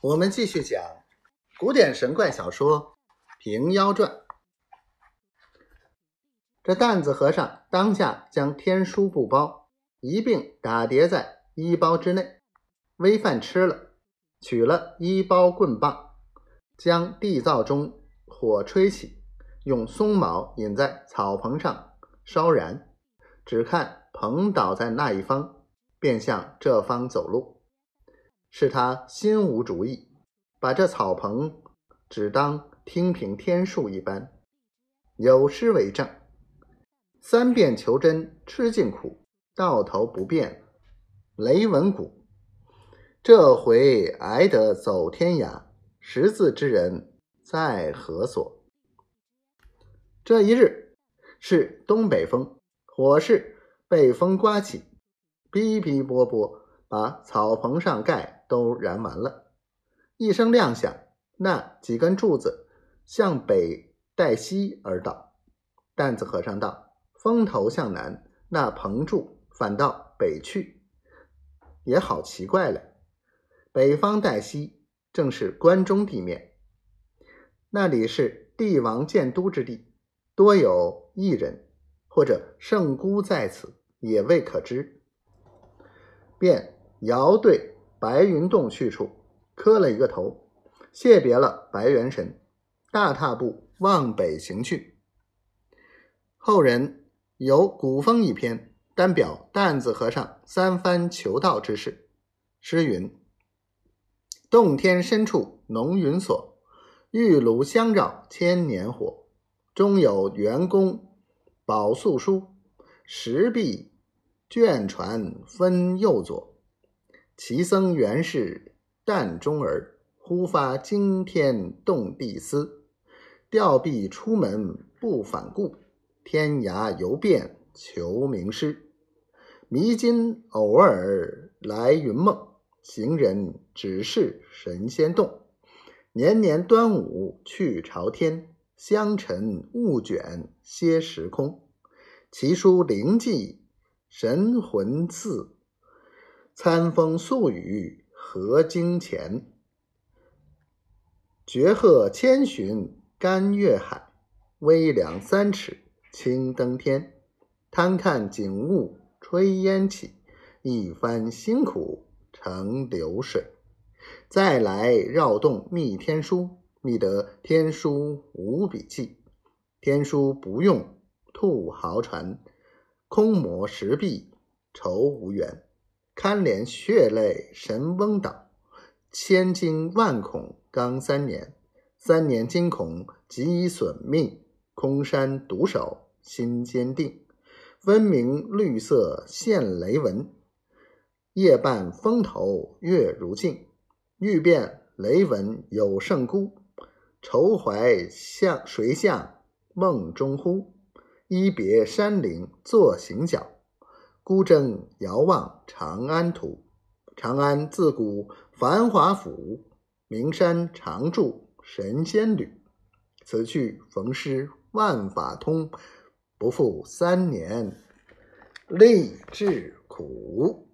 我们继续讲古典神怪小说《平妖传》。这担子和尚当下将天书布包一并打叠在衣包之内，煨饭吃了，取了衣包棍棒，将地灶中火吹起，用松毛引在草棚上烧燃，只看棚倒在那一方，便向这方走路。是他心无主意，把这草棚只当听凭天数一般。有诗为证：“三遍求真吃尽苦，到头不变雷文谷。这回挨得走天涯，识字之人在何所？”这一日是东北风，火势被风刮起，哔哔啵啵，把草棚上盖。都燃完了，一声亮响，那几根柱子向北带西而倒。担子和尚道：“风头向南，那棚柱反倒北去，也好奇怪了。北方带西，正是关中地面，那里是帝王建都之地，多有异人或者圣姑在此，也未可知。”便遥对。白云洞去处，磕了一个头，谢别了白元神，大踏步往北行去。后人有古风一篇，单表担子和尚三番求道之事。诗云：“洞天深处浓云锁，玉炉香绕千年火。中有元功宝素书，石壁卷传分右左。”其僧原是淡中儿，忽发惊天动地思，吊臂出门不反顾，天涯游遍求名师。迷津偶尔来云梦，行人只是神仙洞。年年端午去朝天，香尘雾卷歇时空。奇书灵迹神魂赐。餐风宿雨何惊前，绝壑千寻甘月海，微凉三尺青登天。贪看景物炊烟起，一番辛苦成流水。再来绕洞觅天书，觅得天书无笔记。天书不用兔毫传，空磨石壁愁无缘。堪怜血泪神翁倒，千惊万恐刚三年。三年惊恐即损命，空山独守心坚定。分明绿色现雷纹，夜半风头月如镜。欲辨雷纹有胜孤，愁怀向谁向梦中呼？一别山岭坐行脚。孤征遥望长安土，长安自古繁华府，名山常住神仙侣。此去逢师万法通，不负三年励志苦。